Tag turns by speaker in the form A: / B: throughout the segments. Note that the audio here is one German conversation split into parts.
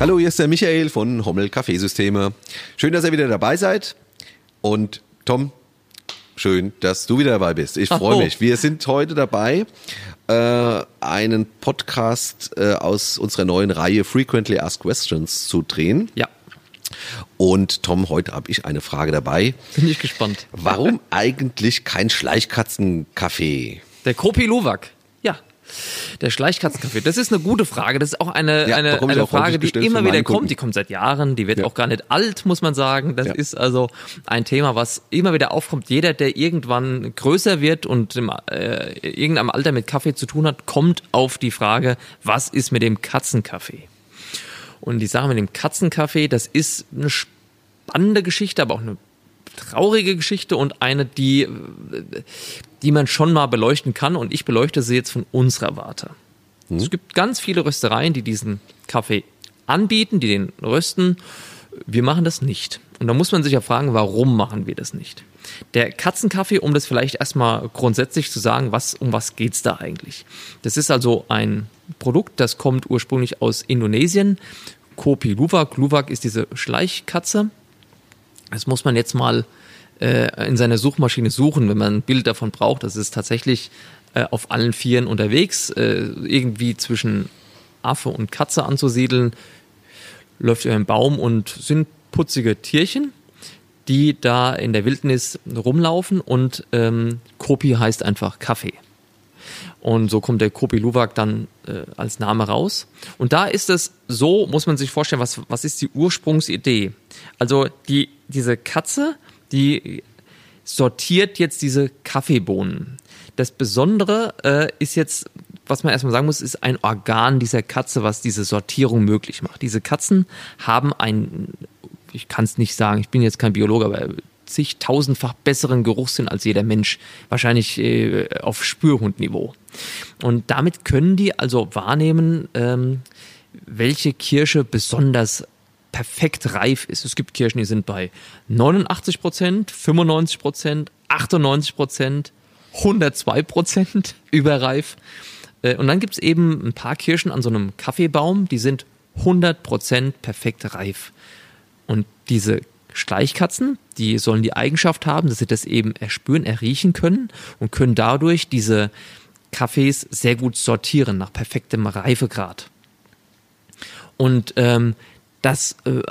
A: Hallo, hier ist der Michael von Hommel Kaffeesysteme. Schön, dass ihr wieder dabei seid. Und Tom, schön, dass du wieder dabei bist. Ich freue mich. Wir sind heute dabei, äh, einen Podcast äh, aus unserer neuen Reihe Frequently Asked Questions zu drehen.
B: Ja.
A: Und Tom, heute habe ich eine Frage dabei.
B: Bin ich gespannt.
A: Warum eigentlich kein Schleichkatzenkaffee?
B: Der Kopi Luwak. Der Schleichkatzenkaffee. Das ist eine gute Frage. Das ist auch eine,
A: Ja,
B: eine, eine
A: auch
B: Frage, die immer wieder kommt. Die kommt seit Jahren. Die wird
A: Ja.
B: auch gar nicht alt, muss man sagen. Das
A: Ja.
B: ist also ein Thema, was immer wieder aufkommt. Jeder, der irgendwann größer wird und im, äh, irgendeinem Alter mit Kaffee zu tun hat, kommt auf die Frage, was ist mit dem Katzenkaffee? Und die Sache mit dem Katzenkaffee, das ist eine spannende Geschichte, aber auch eine traurige Geschichte und eine, die, die man schon mal beleuchten kann. Und ich beleuchte sie jetzt von unserer Warte. Es gibt ganz viele Röstereien, die diesen Kaffee anbieten, die den rösten. Wir machen das nicht. Und da muss man sich ja fragen, warum machen wir das nicht? Der Katzenkaffee, um das vielleicht erstmal grundsätzlich zu sagen, was, um was geht's da eigentlich? Das ist also ein Produkt, das kommt ursprünglich aus Indonesien. Kopi Luwak. Luwak ist diese Schleichkatze. Das muss man jetzt mal äh, in seiner Suchmaschine suchen, wenn man ein Bild davon braucht. Das ist tatsächlich äh, auf allen Vieren unterwegs, äh, irgendwie zwischen Affe und Katze anzusiedeln, läuft über einen Baum und sind putzige Tierchen, die da in der Wildnis rumlaufen und ähm, Kopi heißt einfach Kaffee. Und so kommt der Kopi Luwak dann äh, als Name raus. Und da ist es so, muss man sich vorstellen, was, was ist die Ursprungsidee? Also die, diese Katze, die sortiert jetzt diese Kaffeebohnen. Das Besondere äh, ist jetzt, was man erstmal sagen muss, ist ein Organ dieser Katze, was diese Sortierung möglich macht. Diese Katzen haben ein, ich kann es nicht sagen, ich bin jetzt kein Biologe, aber zigtausendfach besseren Geruchssinn als jeder Mensch. Wahrscheinlich äh, auf Spürhundniveau. Und damit können die also wahrnehmen, ähm, welche Kirsche besonders perfekt reif ist. Es gibt Kirschen, die sind bei 89 Prozent, 95 Prozent, 98 Prozent, 102 Prozent überreif. Äh, Und dann gibt es eben ein paar Kirschen an so einem Kaffeebaum, die sind 100 Prozent perfekt reif. Und diese Schleichkatzen, die sollen die Eigenschaft haben, dass sie das eben erspüren, erriechen können und können dadurch diese Kaffees sehr gut sortieren nach perfektem Reifegrad. Und ähm, das äh,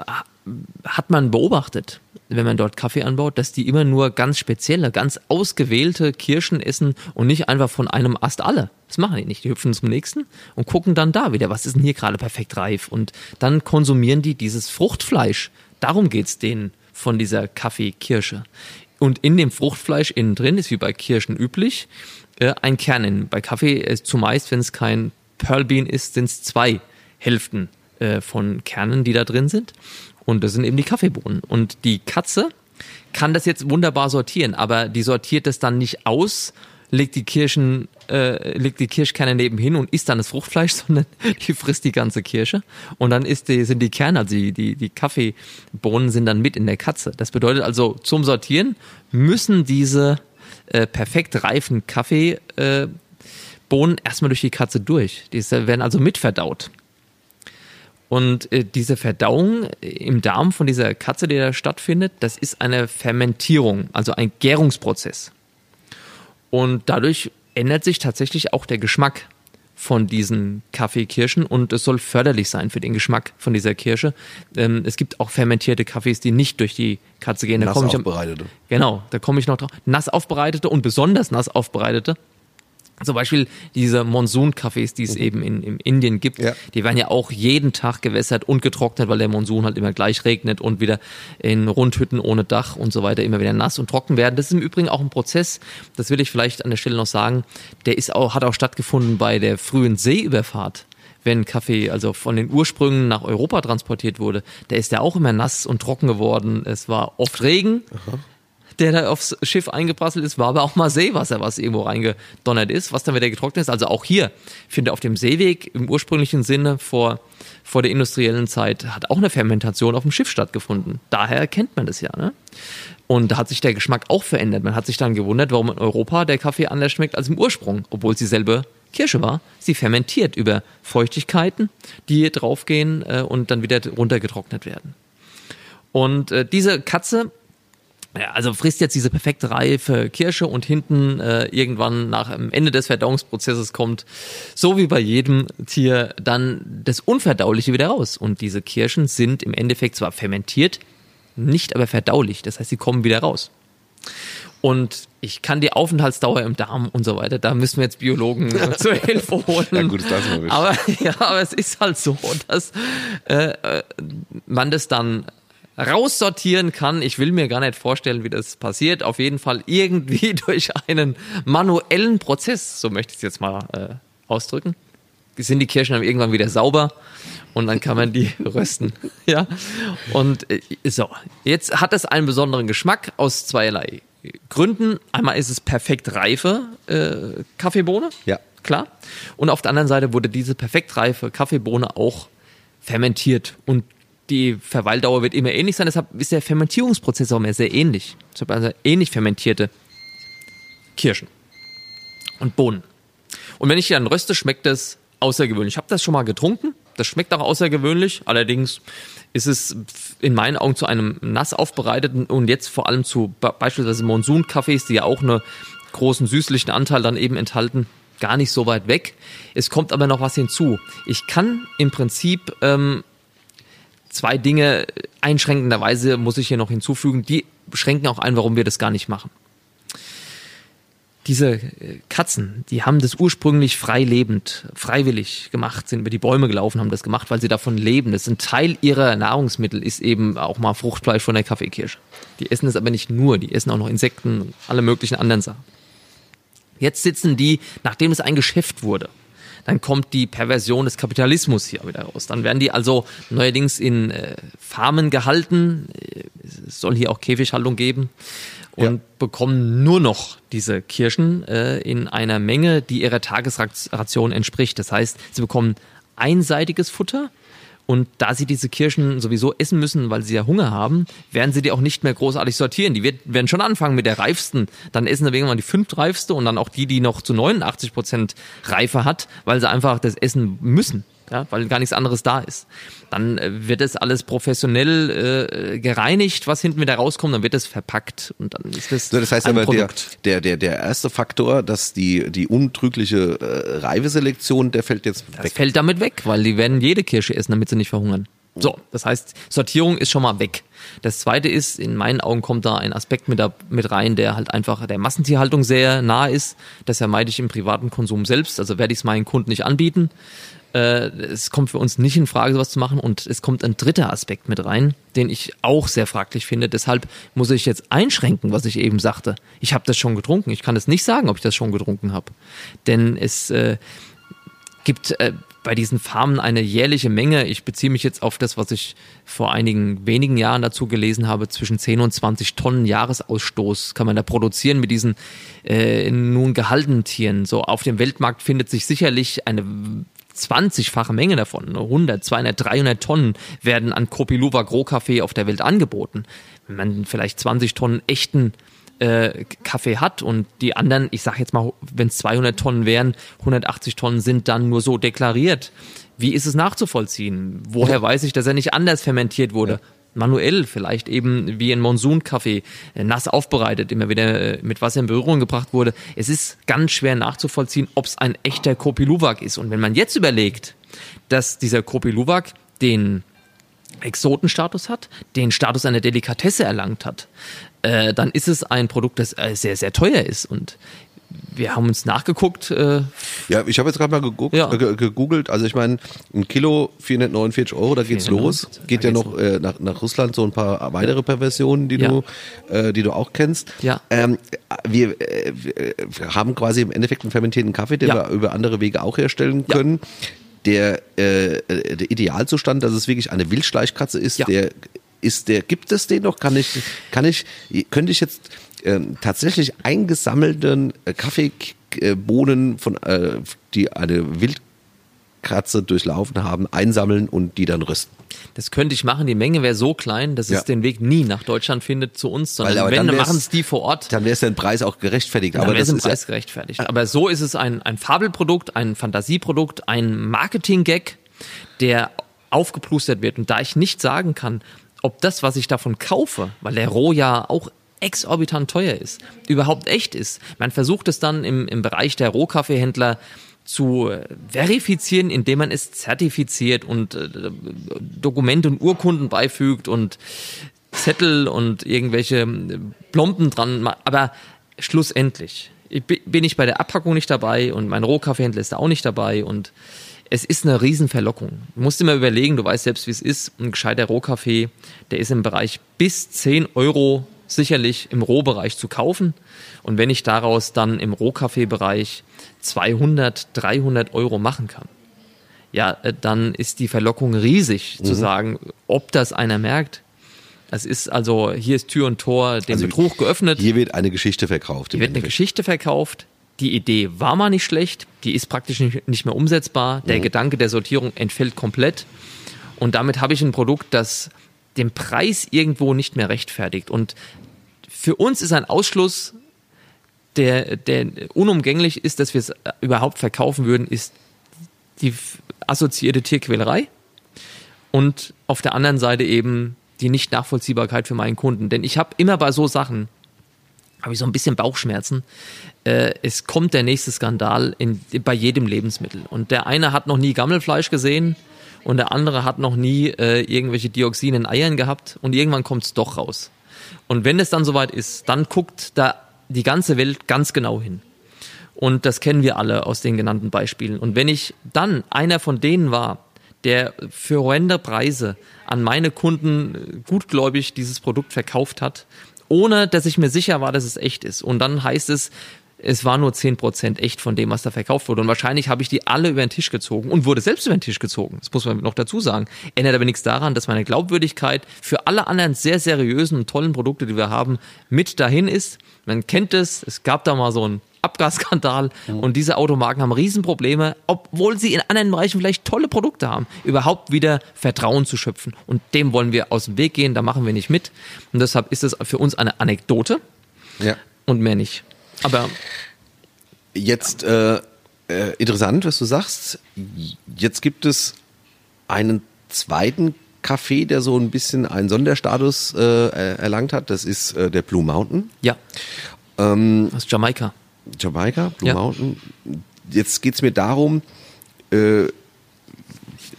B: hat man beobachtet, wenn man dort Kaffee anbaut, dass die immer nur ganz spezielle, ganz ausgewählte Kirschen essen und nicht einfach von einem Ast alle. Das machen die nicht. Die hüpfen zum nächsten und gucken dann da wieder, was ist denn hier gerade perfekt reif. Und dann konsumieren die dieses Fruchtfleisch. Darum geht's denen von dieser Kaffeekirsche. Und in dem Fruchtfleisch innen drin ist wie bei Kirschen üblich äh, ein Kern. Bei Kaffee ist zumeist, wenn es kein Pearl Bean ist, sind es zwei Hälften äh, von Kernen, die da drin sind. Und das sind eben die Kaffeebohnen. Und die Katze kann das jetzt wunderbar sortieren, aber die sortiert das dann nicht aus, legt die Kirschen, äh, legt die Kirschkerne nebenhin und isst dann das Fruchtfleisch, sondern die frisst die ganze Kirsche. Und dann ist die, sind die Kerne, also die, die, die Kaffeebohnen sind dann mit in der Katze. Das bedeutet also, zum Sortieren müssen diese äh, perfekt reifen Kaffeebohnen äh, erstmal durch die Katze durch. Die ist- werden also mitverdaut. Und äh, diese Verdauung im Darm von dieser Katze, die da stattfindet, das ist eine Fermentierung, also ein Gärungsprozess. Und dadurch ändert sich tatsächlich auch der Geschmack von diesen Kaffeekirschen und es soll förderlich sein für den Geschmack von dieser Kirsche. Ähm, es gibt auch fermentierte Kaffees, die nicht durch die Katze gehen. Da
A: Nass
B: komme ich
A: aufbereitete.
B: Genau, da komme ich noch drauf. Nass aufbereitete und besonders nass aufbereitete. Zum Beispiel diese Monsun-Cafés, die es eben in, in Indien gibt,
A: Ja.
B: die werden ja auch jeden Tag gewässert und getrocknet, weil der Monsun halt immer gleich regnet und wieder in Rundhütten ohne Dach und so weiter immer wieder nass und trocken werden. Das ist im Übrigen auch ein Prozess, das will ich vielleicht an der Stelle noch sagen, der ist auch, hat auch stattgefunden bei der frühen Seeüberfahrt. Wenn Kaffee also von den Ursprüngen nach Europa transportiert wurde, der ist ja auch immer nass und trocken geworden. Es war oft Regen, der da aufs Schiff eingeprasselt ist, war aber auch mal Seewasser, was irgendwo reingedonnert ist, was dann wieder getrocknet ist. Also auch hier, ich finde, auf dem Seeweg im ursprünglichen Sinne vor, vor der industriellen Zeit hat auch eine Fermentation auf dem Schiff stattgefunden. Daher kennt man das ja. Ne? Und da hat sich der Geschmack auch verändert. Man hat sich dann gewundert, warum in Europa der Kaffee anders schmeckt als im Ursprung, obwohl es dieselbe Kirsche war, sie fermentiert über Feuchtigkeiten, die draufgehen äh, und dann wieder runtergetrocknet werden. Und äh, diese Katze ja, also frisst jetzt diese perfekt reife Kirsche und hinten äh, irgendwann nach dem Ende des Verdauungsprozesses kommt, so wie bei jedem Tier, dann das Unverdauliche wieder raus. Und diese Kirschen sind im Endeffekt zwar fermentiert, nicht aber verdaulich. Das heißt, sie kommen wieder raus. Und ich kann die Aufenthaltsdauer im Darm und so weiter, da müssen wir jetzt Biologen zur Hilfe holen. ja, gut, das aber, ja, aber es ist halt so, dass äh, äh man das dann raussortieren kann. Ich will mir gar nicht vorstellen, wie das passiert. Auf jeden Fall irgendwie durch einen manuellen Prozess, so möchte ich es jetzt mal äh, ausdrücken. Sind die Kirschen dann irgendwann wieder sauber und dann kann man die rösten. Ja. Und äh, so, jetzt hat es einen besonderen Geschmack aus zweierlei Gründen. Einmal ist es perfekt reife äh, Kaffeebohne.
A: Ja.
B: Klar. Und auf der anderen Seite wurde diese perfekt reife Kaffeebohne auch fermentiert und die Verweildauer wird immer ähnlich sein, deshalb ist der Fermentierungsprozess auch mehr sehr ähnlich. Ich habe also ähnlich fermentierte Kirschen und Bohnen. Und wenn ich die dann röste, schmeckt das außergewöhnlich. Ich habe das schon mal getrunken, das schmeckt auch außergewöhnlich, allerdings ist es in meinen Augen zu einem nass aufbereiteten und jetzt vor allem zu beispielsweise Monsun-Kaffees, die ja auch einen großen süßlichen Anteil dann eben enthalten, gar nicht so weit weg. Es kommt aber noch was hinzu. Ich kann im Prinzip ähm, zwei Dinge einschränkenderweise muss ich hier noch hinzufügen. Die schränken auch ein, warum wir das gar nicht machen. Diese äh, Katzen, die haben das ursprünglich frei lebend, freiwillig gemacht, sind über die Bäume gelaufen, haben das gemacht, weil sie davon leben. Das ist ein Teil ihrer Nahrungsmittel, ist eben auch mal Fruchtfleisch von der Kaffeekirsche. Die essen es aber nicht nur, die essen auch noch Insekten alle möglichen anderen Sachen. Jetzt sitzen die, nachdem es ein Geschäft wurde, dann kommt die Perversion des Kapitalismus hier wieder raus. Dann werden die also neuerdings in äh, Farmen gehalten. Es soll hier auch Käfighaltung geben und ja. bekommen nur noch diese Kirschen äh, in einer Menge, die ihrer Tagesration entspricht. Das heißt, sie bekommen einseitiges Futter und da sie diese Kirschen sowieso essen müssen, weil sie ja Hunger haben, werden sie die auch nicht mehr großartig sortieren. Die werden schon anfangen mit der reifsten. Dann essen sie irgendwann die fünftreifste und dann auch die, die noch zu 89 Prozent Reife hat, weil sie einfach das essen müssen ja, weil gar nichts anderes da ist. Dann äh, wird es alles professionell äh, gereinigt, was hinten wieder rauskommt, dann wird es verpackt und dann ist das.
A: So, das heißt aber, Produkt. der, der, der erste Faktor, dass die, die untrügliche äh, Reiveselektion, der fällt jetzt
B: das weg. fällt damit weg, weil die werden jede Kirsche essen, damit sie nicht verhungern. So, das heißt, Sortierung ist schon mal weg. Das zweite ist, in meinen Augen kommt da ein Aspekt mit, da, mit rein, der halt einfach der Massentierhaltung sehr nah ist. Das vermeide ich im privaten Konsum selbst. Also werde ich es meinen Kunden nicht anbieten. Äh, es kommt für uns nicht in Frage, sowas zu machen. Und es kommt ein dritter Aspekt mit rein, den ich auch sehr fraglich finde. Deshalb muss ich jetzt einschränken, was ich eben sagte. Ich habe das schon getrunken. Ich kann es nicht sagen, ob ich das schon getrunken habe. Denn es äh, gibt äh, bei diesen Farmen eine jährliche Menge. Ich beziehe mich jetzt auf das, was ich vor einigen wenigen Jahren dazu gelesen habe. Zwischen 10 und 20 Tonnen Jahresausstoß kann man da produzieren mit diesen äh, nun gehaltenen Tieren. So auf dem Weltmarkt findet sich sicherlich eine 20-fache Menge davon, 100, 200, 300 Tonnen werden an Kopiluva Grohkaffee auf der Welt angeboten. Wenn man vielleicht 20 Tonnen echten äh, Kaffee hat und die anderen, ich sage jetzt mal, wenn es 200 Tonnen wären, 180 Tonnen sind dann nur so deklariert. Wie ist es nachzuvollziehen? Woher weiß ich, dass er nicht anders fermentiert wurde? Ja manuell, vielleicht eben wie ein Monsunkaffee, äh, nass aufbereitet, immer wieder äh, mit Wasser in Berührung gebracht wurde. Es ist ganz schwer nachzuvollziehen, ob es ein echter Kopi Luwak ist. Und wenn man jetzt überlegt, dass dieser Kopi Luwak den Exotenstatus hat, den Status einer Delikatesse erlangt hat, äh, dann ist es ein Produkt, das äh, sehr, sehr teuer ist. Und wir haben uns nachgeguckt. Äh,
A: ja, ich habe jetzt gerade mal geguckt, ja. äh, gegoogelt. Also ich meine, ein Kilo 449 Euro, da geht's 490, los. Geht ja noch äh, nach, nach Russland so ein paar weitere Perversionen, die ja. du, äh, die du auch kennst.
B: Ja.
A: Ähm, wir, äh, wir haben quasi im Endeffekt einen fermentierten Kaffee, den wir über andere Wege auch herstellen können. Der, äh, der Idealzustand, dass es wirklich eine Wildschleichkatze ist, der ist der, gibt es den noch? Kann ich, kann ich, könnte ich jetzt äh, tatsächlich eingesammelten äh, Kaffeebohnen von, äh, die eine Katze durchlaufen haben, einsammeln und die dann rüsten.
B: Das könnte ich machen. Die Menge wäre so klein, dass
A: Ja.
B: es den Weg nie nach Deutschland findet zu uns, sondern
A: Weil, aber
B: wenn,
A: dann
B: machen es die vor Ort.
A: Dann wäre es der Preis auch gerechtfertigt.
B: Dann
A: aber
B: wäre es im
A: ist ja-
B: Preis gerechtfertigt. Aber so ist es ein, ein Fabelprodukt, ein Fantasieprodukt, ein Marketing-Gag, der aufgeplustert wird. Und da ich nicht sagen kann, ob das, was ich davon kaufe, weil der Roh ja auch exorbitant teuer ist, überhaupt echt ist. Man versucht es dann im, im Bereich der Rohkaffeehändler zu äh, verifizieren, indem man es zertifiziert und äh, Dokumente und Urkunden beifügt und Zettel und irgendwelche äh, Plomben dran. ma- Aber schlussendlich ich bi- bin ich bei der Abpackung nicht dabei und mein Rohkaffeehändler ist da auch nicht dabei und es ist eine Riesenverlockung. Du musst immer überlegen, du weißt selbst, wie es ist. Ein gescheiter Rohkaffee, der ist im Bereich bis 10 Euro sicherlich im Rohbereich zu kaufen. Und wenn ich daraus dann im Rohkaffeebereich 200, 300 Euro machen kann, ja, äh, dann ist die Verlockung riesig zu sagen, ob das einer merkt. Es ist also, hier ist Tür und Tor dem
A: Also
B: Betrug geöffnet.
A: Hier wird eine Geschichte verkauft.
B: Hier wird eine
A: Endeffekt.
B: Geschichte verkauft. Die Idee war mal nicht schlecht, die ist praktisch nicht, mehr umsetzbar. Der Gedanke der Sortierung entfällt komplett. Und damit habe ich ein Produkt, das den Preis irgendwo nicht mehr rechtfertigt. Und für uns ist ein Ausschluss, der, der unumgänglich ist, dass wir es überhaupt verkaufen würden, ist die assoziierte Tierquälerei und auf der anderen Seite eben die Nicht-Nachvollziehbarkeit für meinen Kunden. Denn ich habe immer bei so Sachen, habe ich so ein bisschen Bauchschmerzen. Äh, es kommt der nächste Skandal in, bei jedem Lebensmittel. Und der eine hat noch nie Gammelfleisch gesehen und der andere hat noch nie äh, irgendwelche Dioxin in Eiern gehabt und irgendwann kommt es doch raus. Und wenn es dann soweit ist, dann guckt da die ganze Welt ganz genau hin. Und das kennen wir alle aus den genannten Beispielen. Und wenn ich dann einer von denen war, der für horrende Preise an meine Kunden gutgläubig dieses Produkt verkauft hat, ohne dass ich mir sicher war, dass es echt ist. Und dann heißt es, es war nur 10% echt von dem, was da verkauft wurde. Und wahrscheinlich habe ich die alle über den Tisch gezogen und wurde selbst über den Tisch gezogen. Das muss man noch dazu sagen. Ändert aber nichts daran, dass meine Glaubwürdigkeit für alle anderen sehr seriösen und tollen Produkte, die wir haben, mit dahin ist. Man kennt es. Es gab da mal so einen Abgasskandal und diese Automarken haben Riesenprobleme, obwohl sie in anderen Bereichen vielleicht tolle Produkte haben, überhaupt wieder Vertrauen zu schöpfen. Und dem wollen wir aus dem Weg gehen, da machen wir nicht mit. Und deshalb ist es für uns eine Anekdote
A: Ja.
B: und mehr nicht. Aber
A: Jetzt äh, äh, interessant, was du sagst. Jetzt gibt es einen zweiten Kaffee, der so ein bisschen einen Sonderstatus äh, erlangt hat. Das ist äh, der Blue Mountain.
B: ja,
A: Ähm,
B: aus Jamaika.
A: Jamaika, Blue
B: Ja.
A: Mountain. Jetzt geht's mir darum, äh,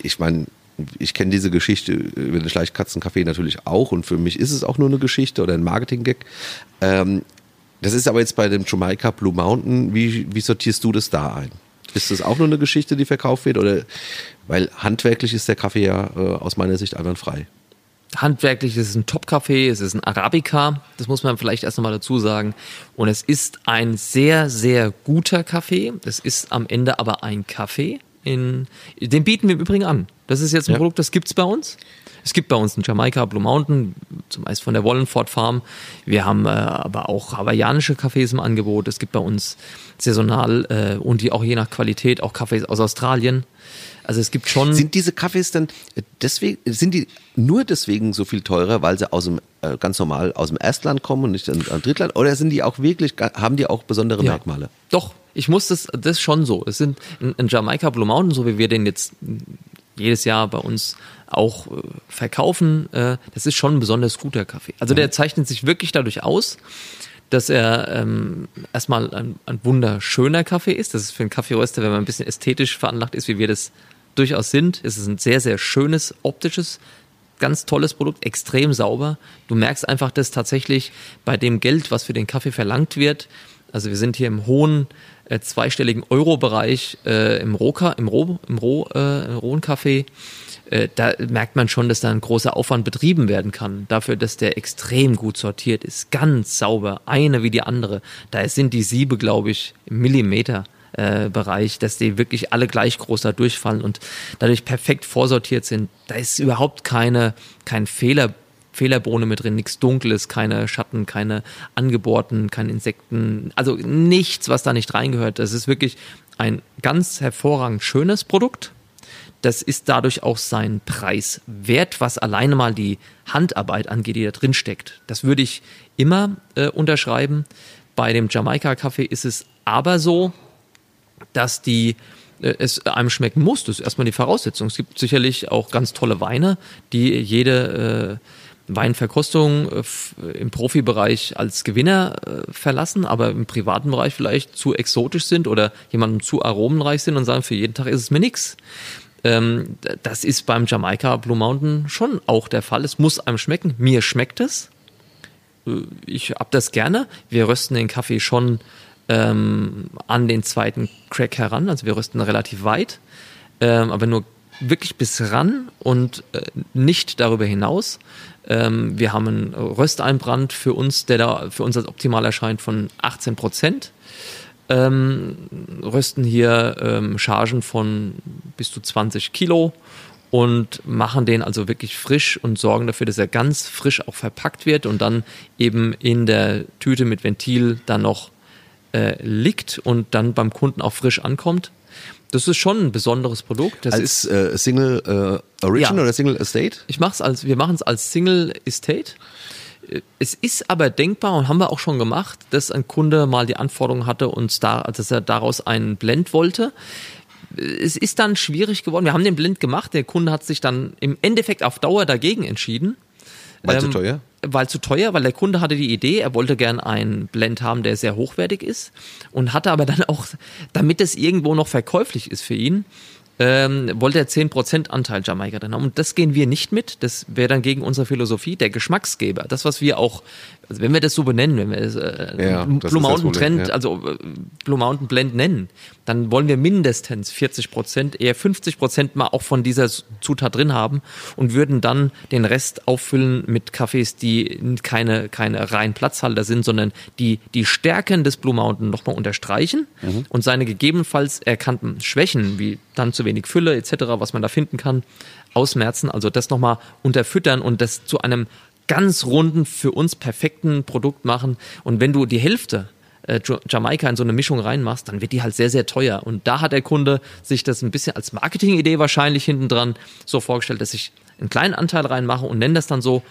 A: ich meine, ich kenne diese Geschichte über den Schleichkatzenkaffee natürlich auch und für mich ist es auch nur eine Geschichte oder ein Marketing-Gag. Ähm, das ist aber jetzt bei dem Jamaica Blue Mountain, wie, wie sortierst du das da ein? Ist das auch nur eine Geschichte, die verkauft wird oder, weil handwerklich ist der Kaffee ja äh, aus meiner Sicht einwandfrei.
B: Handwerklich ist es ein Top-Kaffee, es ist ein Arabica, das muss man vielleicht erst nochmal dazu sagen. Und es ist ein sehr, sehr guter Kaffee. Es ist am Ende aber ein Kaffee. In, den bieten wir im Übrigen an. Das ist jetzt ein
A: Ja.
B: Produkt, das gibt's bei uns. Es gibt bei uns einen Jamaika Blue Mountain, zumeist von der Wallenford Farm. Wir haben äh, aber auch hawaiianische Kaffees im Angebot. Es gibt bei uns saisonal äh, und die auch je nach Qualität auch Kaffees aus Australien. Also es gibt schon.
A: Sind diese Kaffees dann deswegen, sind die nur deswegen so viel teurer, weil sie aus dem, äh, ganz normal aus dem Erstland kommen und nicht aus dem Drittland? Oder sind die auch wirklich, haben die auch besondere
B: Ja.
A: Merkmale?
B: Doch, ich muss das, das ist schon so. Es sind ein Jamaika Blue Mountain, so wie wir den jetzt jedes Jahr bei uns auch äh, verkaufen, äh, das ist schon ein besonders guter Kaffee. Also der zeichnet sich wirklich dadurch aus, dass er ähm, erstmal ein, ein wunderschöner Kaffee ist. Das ist für einen Kaffeeröster, wenn man ein bisschen ästhetisch veranlagt ist, wie wir das durchaus sind. Es ist ein sehr, sehr schönes, optisches, ganz tolles Produkt, extrem sauber. Du merkst einfach, dass tatsächlich bei dem Geld, was für den Kaffee verlangt wird, also wir sind hier im hohen äh, zweistelligen Euro-Bereich äh, im Rohka, im Roh, im Roh, äh, im rohen Kaffee, äh, da merkt man schon, dass da ein großer Aufwand betrieben werden kann. Dafür, dass der extrem gut sortiert ist, ganz sauber, eine wie die andere. Da sind die Siebe, glaube ich, im Millimeter. Äh, Bereich, dass die wirklich alle gleich groß da durchfallen und dadurch perfekt vorsortiert sind. Da ist überhaupt keine, kein Fehler, Fehlerbohne mit drin, nichts Dunkles, keine Schatten, keine Angebohrten, keine Insekten, also nichts, was da nicht reingehört. Das ist wirklich ein ganz hervorragend schönes Produkt das ist dadurch auch sein Preis wert, was alleine mal die Handarbeit angeht, die da drin steckt. Das würde ich immer äh, unterschreiben. Bei dem Jamaika-Kaffee ist es aber so, dass die äh, es einem schmecken muss. Das ist erstmal die Voraussetzung. Es gibt sicherlich auch ganz tolle Weine, die jede äh, Weinverkostung äh, im Profibereich als Gewinner äh, verlassen, aber im privaten Bereich vielleicht zu exotisch sind oder jemandem zu aromenreich sind und sagen, für jeden Tag ist es mir nix. Ähm, das ist beim Jamaika Blue Mountain schon auch der Fall. Es muss einem schmecken. Mir schmeckt es. Äh, ich hab das gerne. Wir rösten den Kaffee schon ähm, an den zweiten Crack heran. Also wir rösten relativ weit, ähm, aber nur wirklich bis ran und äh, nicht darüber hinaus. Ähm, wir haben einen Rösteinbrand für uns, der da für uns als optimal erscheint von 18 Prozent ähm, rösten hier ähm, Chargen von bis zu 20 Kilo und machen den also wirklich frisch und sorgen dafür, dass er ganz frisch auch verpackt wird und dann eben in der Tüte mit Ventil dann noch äh, liegt und dann beim Kunden auch frisch ankommt. Das ist schon ein besonderes Produkt. Das
A: als ist, äh, Single äh, Origin ja. oder Single Estate?
B: Ich mach's als, wir machen es als Single Estate. Es ist aber denkbar und haben wir auch schon gemacht, dass ein Kunde mal die Anforderung hatte und da, dass er daraus einen Blend wollte. Es ist dann schwierig geworden. Wir haben den Blend gemacht. Der Kunde hat sich dann im Endeffekt auf Dauer dagegen entschieden.
A: Weil ähm, zu teuer?
B: Weil zu teuer, weil der Kunde hatte die Idee, er wollte gern einen Blend haben, der sehr hochwertig ist und hatte aber dann auch, damit es irgendwo noch verkäuflich ist für ihn, ähm, wollte er 10% Anteil Jamaika drin haben. Und das gehen wir nicht mit. Das wäre dann gegen unsere Philosophie. Der Geschmacksgeber, das, was wir auch, also wenn wir das so benennen, wenn wir es äh, ja, Blue Mountain Trend, ja. also äh, Blue Mountain Blend nennen, dann wollen wir mindestens 40% eher 50% mal auch von dieser Zutat drin haben und würden dann den Rest auffüllen mit Kaffees, die keine, keine reinen Platzhalter sind, sondern die die Stärken des Blue Mountain nochmal unterstreichen mhm. und seine gegebenenfalls erkannten Schwächen, wie dann zu wenig Fülle etc., was man da finden kann, ausmerzen. Also das nochmal unterfüttern und das zu einem ganz runden, für uns perfekten Produkt machen. Und wenn du die Hälfte äh, Jamaika in so eine Mischung reinmachst, dann wird die halt sehr, sehr teuer. Und da hat der Kunde sich das ein bisschen als Marketingidee wahrscheinlich hinten dran so vorgestellt, dass ich einen kleinen Anteil reinmache und nenne das dann so,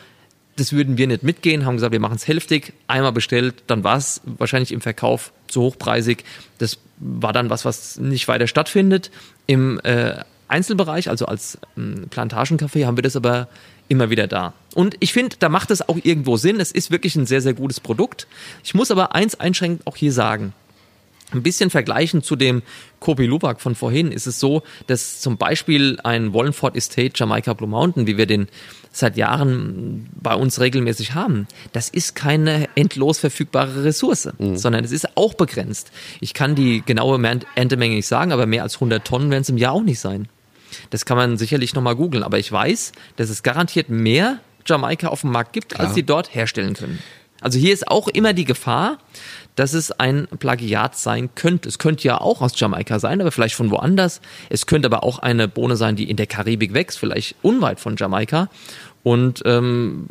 B: das würden wir nicht mitgehen, haben gesagt, wir machen es hälftig, einmal bestellt, dann war es wahrscheinlich im Verkauf zu hochpreisig. Das war dann was, was nicht weiter stattfindet. Im äh, Einzelbereich, also als ähm, Plantagencafé, haben wir das aber immer wieder da. Und ich finde, da macht es auch irgendwo Sinn. Es ist wirklich ein sehr, sehr gutes Produkt. Ich muss aber eins einschränkend auch hier sagen. Ein bisschen vergleichen zu dem Kopi Luwak von vorhin ist es so, dass zum Beispiel ein Wallingford Estate Jamaica Blue Mountain, wie wir den seit Jahren bei uns regelmäßig haben, das ist keine endlos verfügbare Ressource, mhm. sondern es ist auch begrenzt. Ich kann die genaue Erntemenge nicht sagen, aber mehr als 100 Tonnen werden es im Jahr auch nicht sein. Das kann man sicherlich nochmal googeln, aber ich weiß, dass es garantiert mehr Jamaika auf dem Markt gibt, Klar. als sie dort herstellen können. Also hier ist auch immer die Gefahr, dass es ein Plagiat sein könnte. Es könnte ja auch aus Jamaika sein, aber vielleicht von woanders. Es könnte aber auch eine Bohne sein, die in der Karibik wächst, vielleicht unweit von Jamaika und ähm,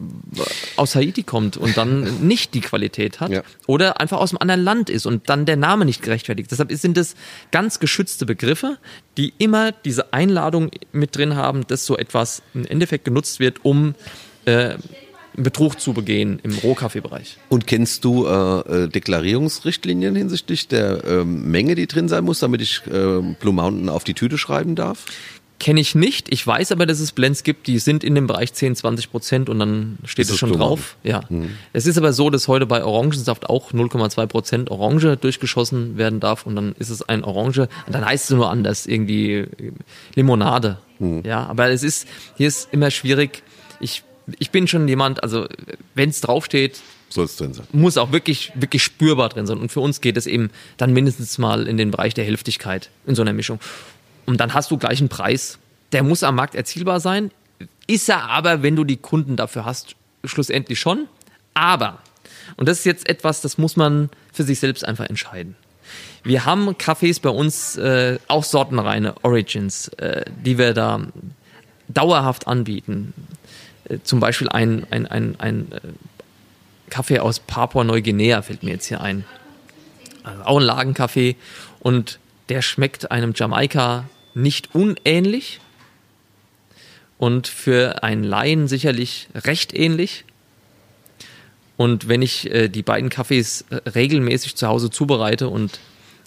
B: aus Haiti kommt und dann nicht die Qualität hat ja. oder einfach aus einem anderen Land ist und dann der Name nicht gerechtfertigt. Deshalb sind es ganz geschützte Begriffe, die immer diese Einladung mit drin haben, dass so etwas im Endeffekt genutzt wird, um äh, Betrug zu begehen im Rohkaffeebereich.
A: Und kennst du äh, äh, Deklarierungsrichtlinien hinsichtlich der äh, Menge, die drin sein muss, damit ich äh, Blue Mountain auf die Tüte schreiben darf?
B: Kenne ich nicht. Ich weiß aber, dass es Blends gibt, die sind in dem Bereich 10, 20 Prozent und dann steht es schon drauf. Ja. Hm. Es ist aber so, dass heute bei Orangensaft auch 0,2 Prozent Orange durchgeschossen werden darf und dann ist es ein Orange. Und dann heißt es nur anders, irgendwie Limonade. Hm. Ja, aber es ist, hier ist immer schwierig. Ich, ich bin schon jemand, also wenn es draufsteht,
A: soll es drin sein.
B: Muss auch wirklich, wirklich spürbar drin sein. Und für uns geht es eben dann mindestens mal in den Bereich der Hälftigkeit in so einer Mischung. Und dann hast du gleich einen Preis. Der muss am Markt erzielbar sein. Ist er aber, wenn du die Kunden dafür hast, schlussendlich schon. Aber, und das ist jetzt etwas, das muss man für sich selbst einfach entscheiden. Wir haben Kaffees bei uns, äh, auch sortenreine Origins, äh, die wir da dauerhaft anbieten. Äh, zum Beispiel ein, ein, ein, ein äh, Kaffee aus Papua-Neuguinea fällt mir jetzt hier ein. Also auch ein Lagenkaffee und der schmeckt einem Jamaika nicht unähnlich. und für einen Laien sicherlich recht ähnlich. Und wenn ich äh, die beiden Kaffees äh, regelmäßig zu Hause zubereite und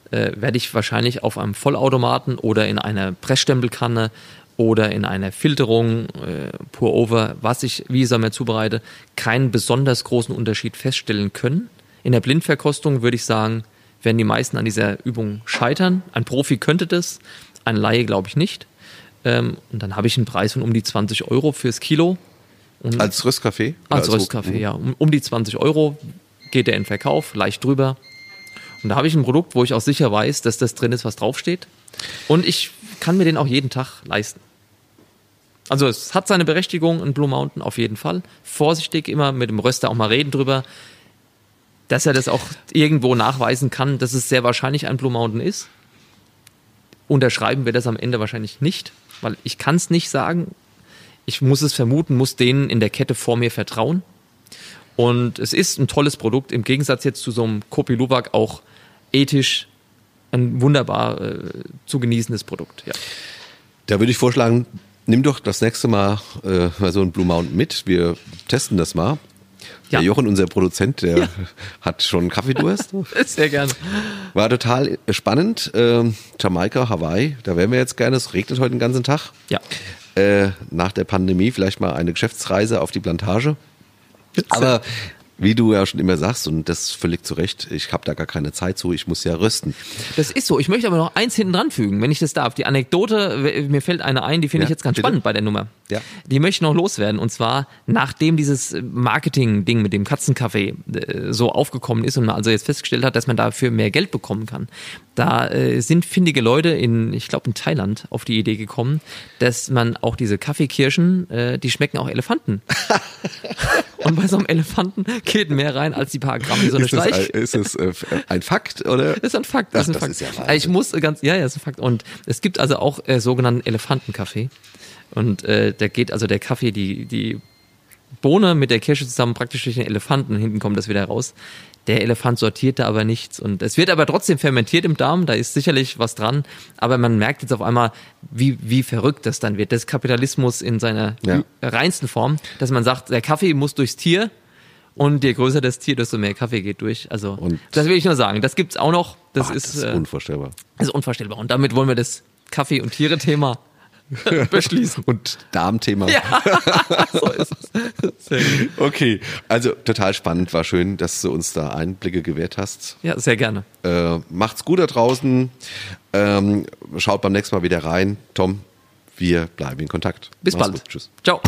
B: äh, werde ich wahrscheinlich auf einem Vollautomaten oder in einer Pressstempelkanne oder in einer Filterung, äh, Pour Over, was ich wie ich mir zubereite, keinen besonders großen Unterschied feststellen können. In der Blindverkostung würde ich sagen, werden die meisten an dieser Übung scheitern. Ein Profi könnte das, ein Laie glaube ich nicht. Ähm, und dann habe ich einen Preis von um die 20 Euro fürs Kilo. Und
A: Als Röstkaffee?
B: als,
A: Oder
B: Röstkaffee, ja. Um, um die 20 Euro geht der in Verkauf, leicht drüber. Und da habe ich ein Produkt, wo ich auch sicher weiß, dass das drin ist, was draufsteht. Und ich kann mir den auch jeden Tag leisten. Also es hat seine Berechtigung in Blue Mountain auf jeden Fall. Vorsichtig immer mit dem Röster auch mal reden drüber, dass er das auch irgendwo nachweisen kann, dass es sehr wahrscheinlich ein Blue Mountain ist. Unterschreiben wir das am Ende wahrscheinlich nicht, weil ich kann es nicht sagen. Ich muss es vermuten, muss denen in der Kette vor mir vertrauen. Und es ist ein tolles Produkt, im Gegensatz jetzt zu so einem Kopi Luwak auch ethisch ein wunderbar äh, zu genießendes Produkt. Ja.
A: Da würde ich vorschlagen, nimm doch das nächste Mal äh, mal so ein Blue Mountain mit. Wir testen das mal. Der
B: Ja.
A: Jochen, unser Produzent, der hat schon Kaffeedurst.
B: Sehr gerne.
A: War total spannend. Ähm, Jamaika, Hawaii, da wären wir jetzt gerne. Es regnet heute den ganzen Tag.
B: Ja.
A: Äh, nach der Pandemie vielleicht mal eine Geschäftsreise auf die Plantage. Aber wie du ja schon immer sagst, und das völlig zu Recht, ich habe da gar keine Zeit zu, ich muss ja rösten.
B: Das ist so. Ich möchte aber noch eins hinten dran fügen, wenn ich das darf. Die Anekdote, mir fällt eine ein, die finde
A: Ja,
B: ich jetzt ganz
A: bitte.
B: spannend bei der Nummer.
A: Ja.
B: Die möchte ich noch loswerden. Und zwar, nachdem dieses Marketing-Ding mit dem Katzenkaffee äh, so aufgekommen ist und man also jetzt festgestellt hat, dass man dafür mehr Geld bekommen kann, da äh, sind findige Leute in, ich glaube in Thailand, auf die Idee gekommen, dass man auch diese Kaffeekirschen, äh, die schmecken auch Elefanten. und bei so einem Elefanten geht mehr rein als die paar Gramm, die so eine
A: Ist das, ein,
B: Schleich...
A: ist das äh, ein Fakt oder?
B: Das ist ein Fakt.
A: Ach,
B: Das ist ein
A: das
B: Fakt.
A: ist ja.
B: Also ich muss ganz, ja, ja, das ist ein Fakt. Und es gibt also auch äh, sogenannten Elefantenkaffee. Und äh, da geht also der Kaffee, die, die Bohne mit der Kirsche zusammen praktisch durch den Elefanten. Hinten kommt das wieder raus. Der Elefant sortiert da aber nichts. Und es wird aber trotzdem fermentiert im Darm. Da ist sicherlich was dran. Aber man merkt jetzt auf einmal, wie, wie verrückt das dann wird. Das Kapitalismus in seiner
A: Ja.
B: reinsten Form, dass man sagt, der Kaffee muss durchs Tier. Und je größer das Tier, desto mehr Kaffee geht durch. Also,
A: Und-
B: das will ich nur sagen. Das gibt's auch noch. Das,
A: Ah,
B: ist,
A: das ist
B: äh,
A: unvorstellbar.
B: das ist unvorstellbar. Und damit wollen wir das Kaffee- und Tiere-Thema beschließen.
A: Und Darmthema.
B: Ja, so ist es. Sehr gut.
A: Okay, also total spannend, war schön, dass du uns da Einblicke gewährt hast.
B: Ja, sehr gerne.
A: Äh, macht's gut da draußen. Ähm, schaut beim nächsten Mal wieder rein. Tom, wir bleiben in Kontakt.
B: Bis
A: Mach's
B: bald.
A: Gut. Tschüss.
B: Ciao.